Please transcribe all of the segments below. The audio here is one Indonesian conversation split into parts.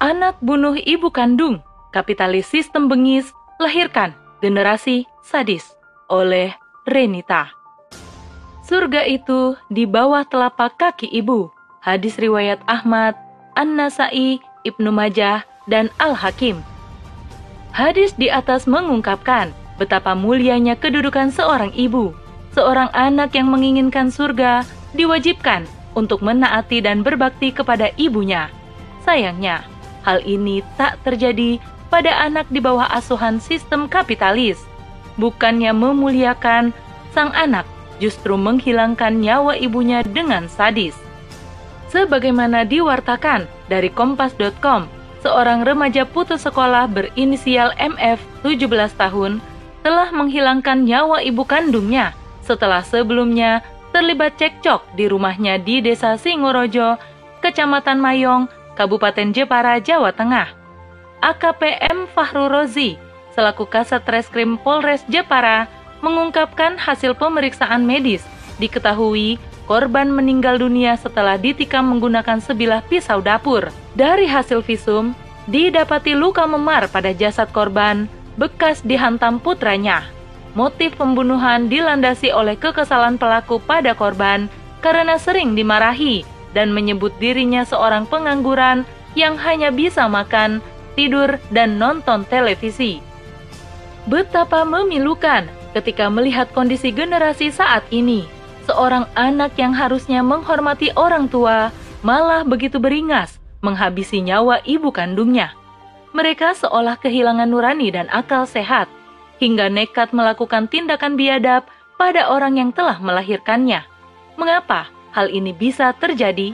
Anak bunuh ibu kandung, kapitalis sistem bengis, lahirkan generasi sadis oleh Renita. Surga itu di bawah telapak kaki ibu. Hadis riwayat Ahmad, An-Nasai, Ibnu Majah, dan Al-Hakim. Hadis di atas mengungkapkan betapa mulianya kedudukan seorang ibu. Seorang anak yang menginginkan surga diwajibkan untuk menaati dan berbakti kepada ibunya. Sayangnya, hal ini tak terjadi pada anak di bawah asuhan sistem kapitalis. Bukannya memuliakan sang anak justru menghilangkan nyawa ibunya dengan sadis. Sebagaimana diwartakan dari kompas.com, seorang remaja putus sekolah berinisial MF 17 tahun telah menghilangkan nyawa ibu kandungnya setelah sebelumnya terlibat cekcok di rumahnya di Desa Singorojo, Kecamatan Mayong, Kabupaten Jepara, Jawa Tengah. AKP M. Fahru Rozi, selaku Kasat Reskrim Polres Jepara, mengungkapkan hasil pemeriksaan medis. Diketahui korban meninggal dunia setelah ditikam menggunakan sebilah pisau dapur. Dari hasil visum, didapati luka memar pada jasad korban bekas dihantam putranya. Motif pembunuhan dilandasi oleh kekesalan pelaku pada korban karena sering dimarahi dan menyebut dirinya seorang pengangguran yang hanya bisa makan, tidur, dan nonton televisi. Betapa memilukan ketika melihat kondisi generasi saat ini. Seorang anak yang harusnya menghormati orang tua malah begitu beringas menghabisi nyawa ibu kandungnya. Mereka seolah kehilangan nurani dan akal sehat, hingga nekat melakukan tindakan biadab pada orang yang telah melahirkannya. Mengapa hal ini bisa terjadi?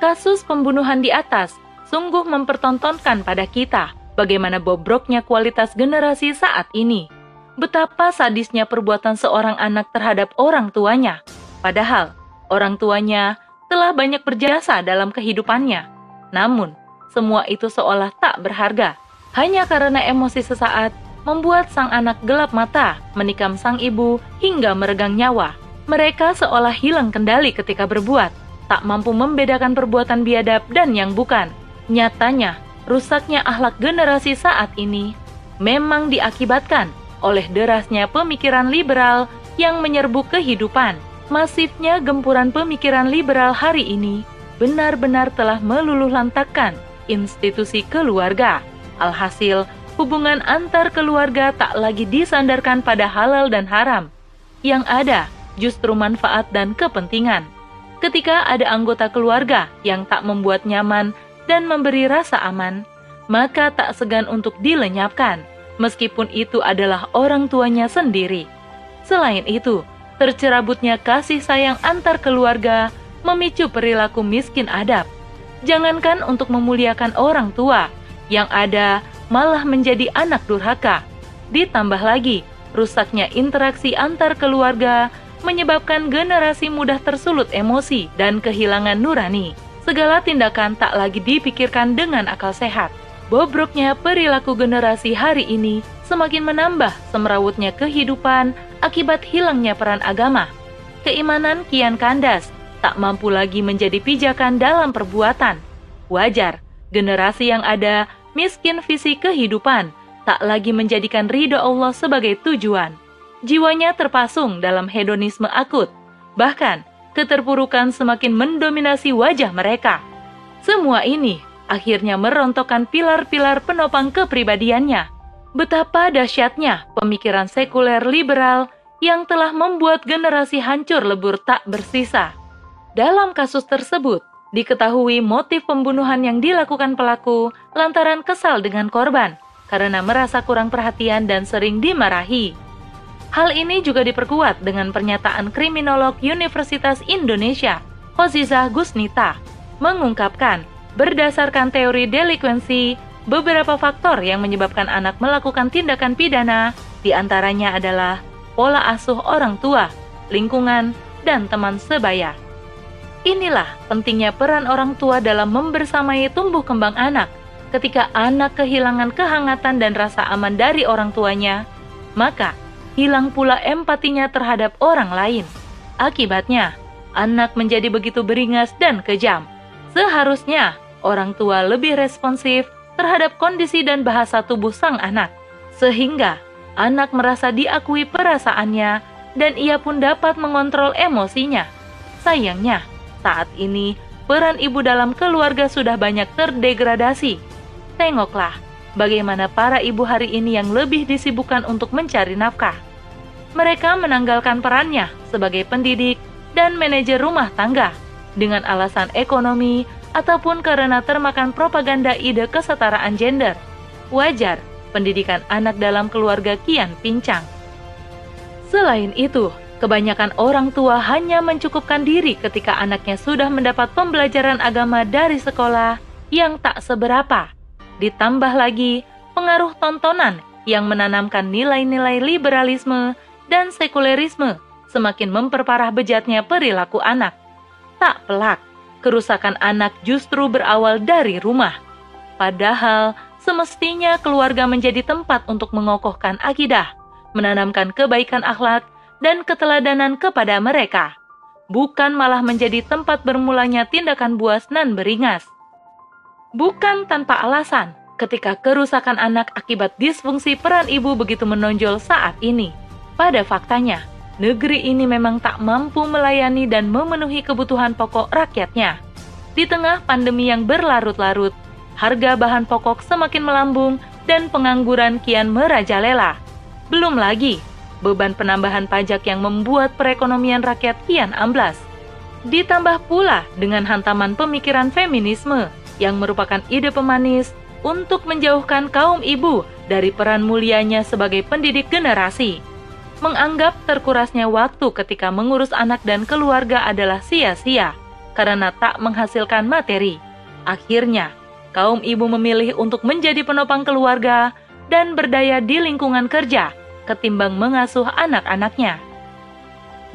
Kasus pembunuhan di atas sungguh mempertontonkan pada kita bagaimana bobroknya kualitas generasi saat ini betapa sadisnya perbuatan seorang anak terhadap orang tuanya. Padahal, orang tuanya telah banyak berjasa dalam kehidupannya. Namun, semua itu seolah tak berharga. Hanya karena emosi sesaat, membuat sang anak gelap mata, menikam sang ibu, hingga meregang nyawa. Mereka seolah hilang kendali ketika berbuat, tak mampu membedakan perbuatan biadab dan yang bukan. Nyatanya, rusaknya akhlak generasi saat ini memang diakibatkan oleh derasnya pemikiran liberal yang menyerbu kehidupan. Masifnya gempuran pemikiran liberal hari ini benar-benar telah meluluh lantakkan institusi keluarga. Alhasil, hubungan antar keluarga tak lagi disandarkan pada halal dan haram. Yang ada justru manfaat dan kepentingan. Ketika ada anggota keluarga yang tak membuat nyaman dan memberi rasa aman, maka tak segan untuk dilenyapkan meskipun itu adalah orang tuanya sendiri. Selain itu, tercerabutnya kasih sayang antar keluarga memicu perilaku miskin adab. Jangankan untuk memuliakan orang tua, yang ada malah menjadi anak durhaka. Ditambah lagi, rusaknya interaksi antar keluarga menyebabkan generasi mudah tersulut emosi dan kehilangan nurani. Segala tindakan tak lagi dipikirkan dengan akal sehat. Bobroknya perilaku generasi hari ini semakin menambah semrawutnya kehidupan akibat hilangnya peran agama. Keimanan kian kandas, tak mampu lagi menjadi pijakan dalam perbuatan. Wajar, generasi yang ada miskin visi kehidupan, tak lagi menjadikan ridho Allah sebagai tujuan. Jiwanya terpasung dalam hedonisme akut, bahkan keterpurukan semakin mendominasi wajah mereka. Semua ini akhirnya merontokkan pilar-pilar penopang kepribadiannya. Betapa dahsyatnya pemikiran sekuler liberal yang telah membuat generasi hancur lebur tak bersisa. Dalam kasus tersebut, diketahui motif pembunuhan yang dilakukan pelaku lantaran kesal dengan korban karena merasa kurang perhatian dan sering dimarahi. Hal ini juga diperkuat dengan pernyataan kriminolog Universitas Indonesia, Hozizah Gusnita, mengungkapkan Berdasarkan teori delikwensi, beberapa faktor yang menyebabkan anak melakukan tindakan pidana di antaranya adalah pola asuh orang tua, lingkungan, dan teman sebaya. Inilah pentingnya peran orang tua dalam membersamai tumbuh kembang anak. Ketika anak kehilangan kehangatan dan rasa aman dari orang tuanya, maka hilang pula empatinya terhadap orang lain. Akibatnya, anak menjadi begitu beringas dan kejam Seharusnya orang tua lebih responsif terhadap kondisi dan bahasa tubuh sang anak, sehingga anak merasa diakui perasaannya dan ia pun dapat mengontrol emosinya. Sayangnya, saat ini peran ibu dalam keluarga sudah banyak terdegradasi. Tengoklah bagaimana para ibu hari ini yang lebih disibukkan untuk mencari nafkah. Mereka menanggalkan perannya sebagai pendidik dan manajer rumah tangga dengan alasan ekonomi ataupun karena termakan propaganda ide kesetaraan gender. Wajar pendidikan anak dalam keluarga kian pincang. Selain itu, kebanyakan orang tua hanya mencukupkan diri ketika anaknya sudah mendapat pembelajaran agama dari sekolah yang tak seberapa. Ditambah lagi pengaruh tontonan yang menanamkan nilai-nilai liberalisme dan sekulerisme semakin memperparah bejatnya perilaku anak. Tak pelak, kerusakan anak justru berawal dari rumah. Padahal semestinya keluarga menjadi tempat untuk mengokohkan akidah, menanamkan kebaikan akhlak, dan keteladanan kepada mereka, bukan malah menjadi tempat bermulanya tindakan buas dan beringas. Bukan tanpa alasan, ketika kerusakan anak akibat disfungsi peran ibu begitu menonjol saat ini. Pada faktanya, negeri ini memang tak mampu melayani dan memenuhi kebutuhan pokok rakyatnya. Di tengah pandemi yang berlarut-larut, harga bahan pokok semakin melambung dan pengangguran kian merajalela. Belum lagi beban penambahan pajak yang membuat perekonomian rakyat kian amblas. Ditambah pula dengan hantaman pemikiran feminisme yang merupakan ide pemanis untuk menjauhkan kaum ibu dari peran mulianya sebagai pendidik generasi menganggap terkurasnya waktu ketika mengurus anak dan keluarga adalah sia-sia karena tak menghasilkan materi. Akhirnya, kaum ibu memilih untuk menjadi penopang keluarga dan berdaya di lingkungan kerja ketimbang mengasuh anak-anaknya.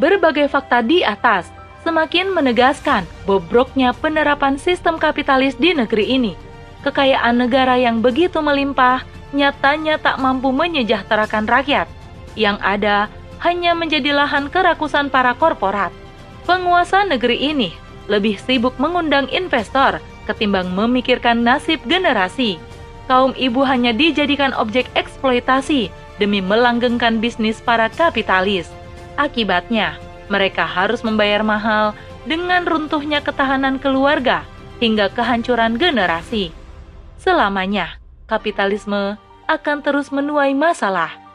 Berbagai fakta di atas semakin menegaskan bobroknya penerapan sistem kapitalis di negeri ini. Kekayaan negara yang begitu melimpah nyatanya tak mampu menyejahterakan rakyat yang ada hanya menjadi lahan kerakusan para korporat. Penguasa negeri ini lebih sibuk mengundang investor ketimbang memikirkan nasib generasi. Kaum ibu hanya dijadikan objek eksploitasi demi melanggengkan bisnis para kapitalis. Akibatnya, mereka harus membayar mahal dengan runtuhnya ketahanan keluarga hingga kehancuran generasi. Selamanya, kapitalisme akan terus menuai masalah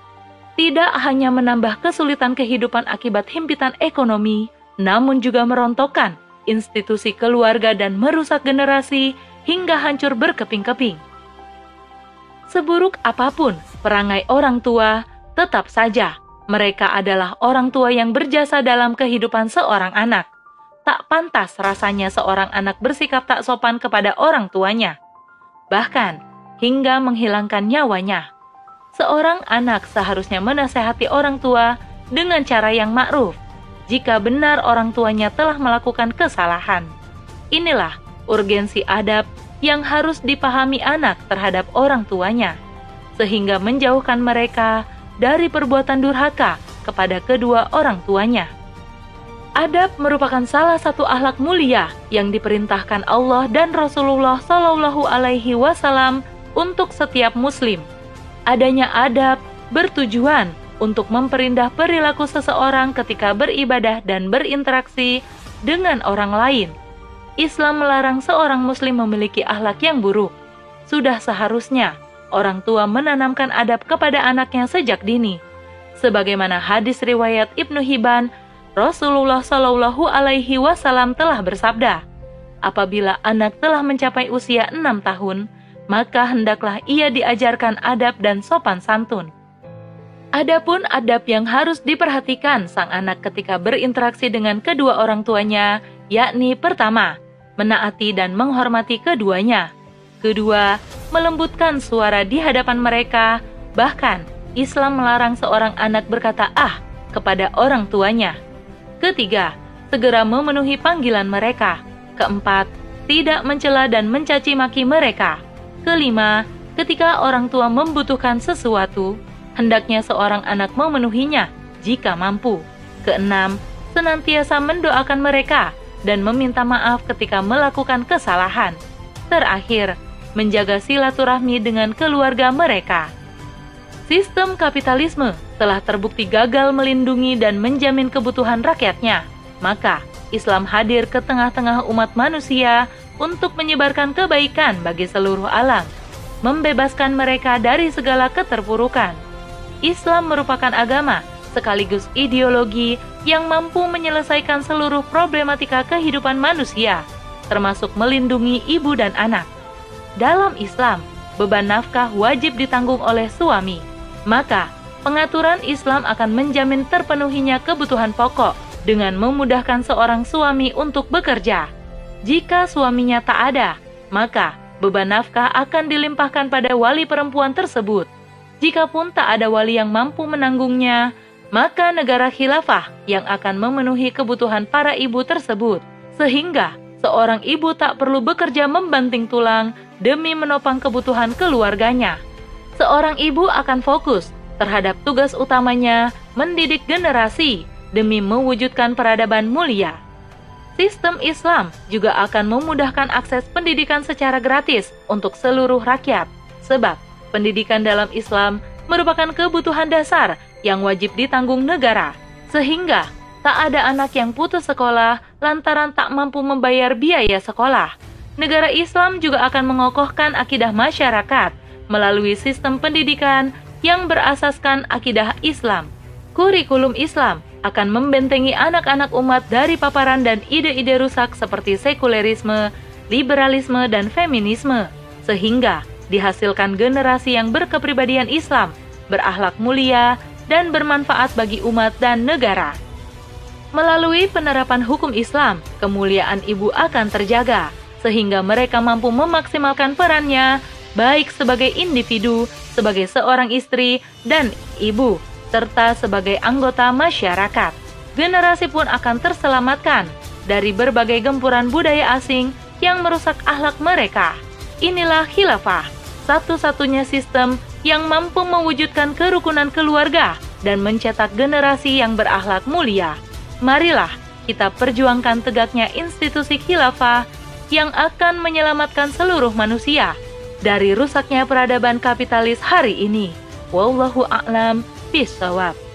tidak hanya menambah kesulitan kehidupan akibat himpitan ekonomi, namun juga merontokkan institusi keluarga dan merusak generasi hingga hancur berkeping-keping. Seburuk apa pun perangai orang tua, tetap saja mereka adalah orang tua yang berjasa dalam kehidupan seorang anak. Tak pantas rasanya seorang anak bersikap tak sopan kepada orang tuanya, bahkan hingga menghilangkan nyawanya seorang anak seharusnya menasehati orang tua dengan cara yang ma'ruf jika benar orang tuanya telah melakukan kesalahan. Inilah urgensi adab yang harus dipahami anak terhadap orang tuanya, sehingga menjauhkan mereka dari perbuatan durhaka kepada kedua orang tuanya. Adab merupakan salah satu akhlak mulia yang diperintahkan Allah dan Rasulullah Shallallahu Alaihi Wasallam untuk setiap Muslim adanya adab bertujuan untuk memperindah perilaku seseorang ketika beribadah dan berinteraksi dengan orang lain. Islam melarang seorang muslim memiliki akhlak yang buruk. Sudah seharusnya orang tua menanamkan adab kepada anaknya sejak dini. Sebagaimana hadis riwayat Ibnu Hibban, Rasulullah Shallallahu alaihi wasallam telah bersabda, "Apabila anak telah mencapai usia enam tahun, maka hendaklah ia diajarkan adab dan sopan santun. Adapun adab yang harus diperhatikan sang anak ketika berinteraksi dengan kedua orang tuanya, yakni pertama, menaati dan menghormati keduanya. Kedua, melembutkan suara di hadapan mereka, bahkan Islam melarang seorang anak berkata "ah" kepada orang tuanya. Ketiga, segera memenuhi panggilan mereka. Keempat, tidak mencela dan mencaci maki mereka. Kelima, ketika orang tua membutuhkan sesuatu, hendaknya seorang anak memenuhinya jika mampu. Keenam, senantiasa mendoakan mereka dan meminta maaf ketika melakukan kesalahan. terakhir, menjaga silaturahmi dengan keluarga mereka. Sistem kapitalisme telah terbukti gagal melindungi dan menjamin kebutuhan rakyatnya. Maka, Islam hadir ke tengah-tengah umat manusia untuk menyebarkan kebaikan bagi seluruh alam, membebaskan mereka dari segala keterpurukan. Islam merupakan agama sekaligus ideologi yang mampu menyelesaikan seluruh problematika kehidupan manusia, termasuk melindungi ibu dan anak. Dalam Islam, beban nafkah wajib ditanggung oleh suami. Maka, pengaturan Islam akan menjamin terpenuhinya kebutuhan pokok dengan memudahkan seorang suami untuk bekerja. Jika suaminya tak ada, maka beban nafkah akan dilimpahkan pada wali perempuan tersebut. Jikapun tak ada wali yang mampu menanggungnya, maka negara khilafah yang akan memenuhi kebutuhan para ibu tersebut, sehingga seorang ibu tak perlu bekerja membanting tulang demi menopang kebutuhan keluarganya. Seorang ibu akan fokus terhadap tugas utamanya mendidik generasi demi mewujudkan peradaban mulia. Sistem Islam juga akan memudahkan akses pendidikan secara gratis untuk seluruh rakyat, sebab pendidikan dalam Islam merupakan kebutuhan dasar yang wajib ditanggung negara, sehingga tak ada anak yang putus sekolah lantaran tak mampu membayar biaya sekolah. Negara Islam juga akan mengokohkan akidah masyarakat melalui sistem pendidikan yang berasaskan akidah Islam. Kurikulum Islam akan membentengi anak-anak umat dari paparan dan ide-ide rusak seperti sekulerisme, liberalisme, dan feminisme, sehingga dihasilkan generasi yang berkepribadian Islam, berakhlak mulia, dan bermanfaat bagi umat dan negara. Melalui penerapan hukum Islam, kemuliaan ibu akan terjaga, sehingga mereka mampu memaksimalkan perannya, baik sebagai individu, sebagai seorang istri, dan ibu serta sebagai anggota masyarakat. Generasi pun akan terselamatkan dari berbagai gempuran budaya asing yang merusak akhlak mereka. Inilah khilafah, satu-satunya sistem yang mampu mewujudkan kerukunan keluarga dan mencetak generasi yang berakhlak mulia. Marilah kita perjuangkan tegaknya institusi khilafah yang akan menyelamatkan seluruh manusia dari rusaknya peradaban kapitalis hari ini. Wallahu a'lam bishawab.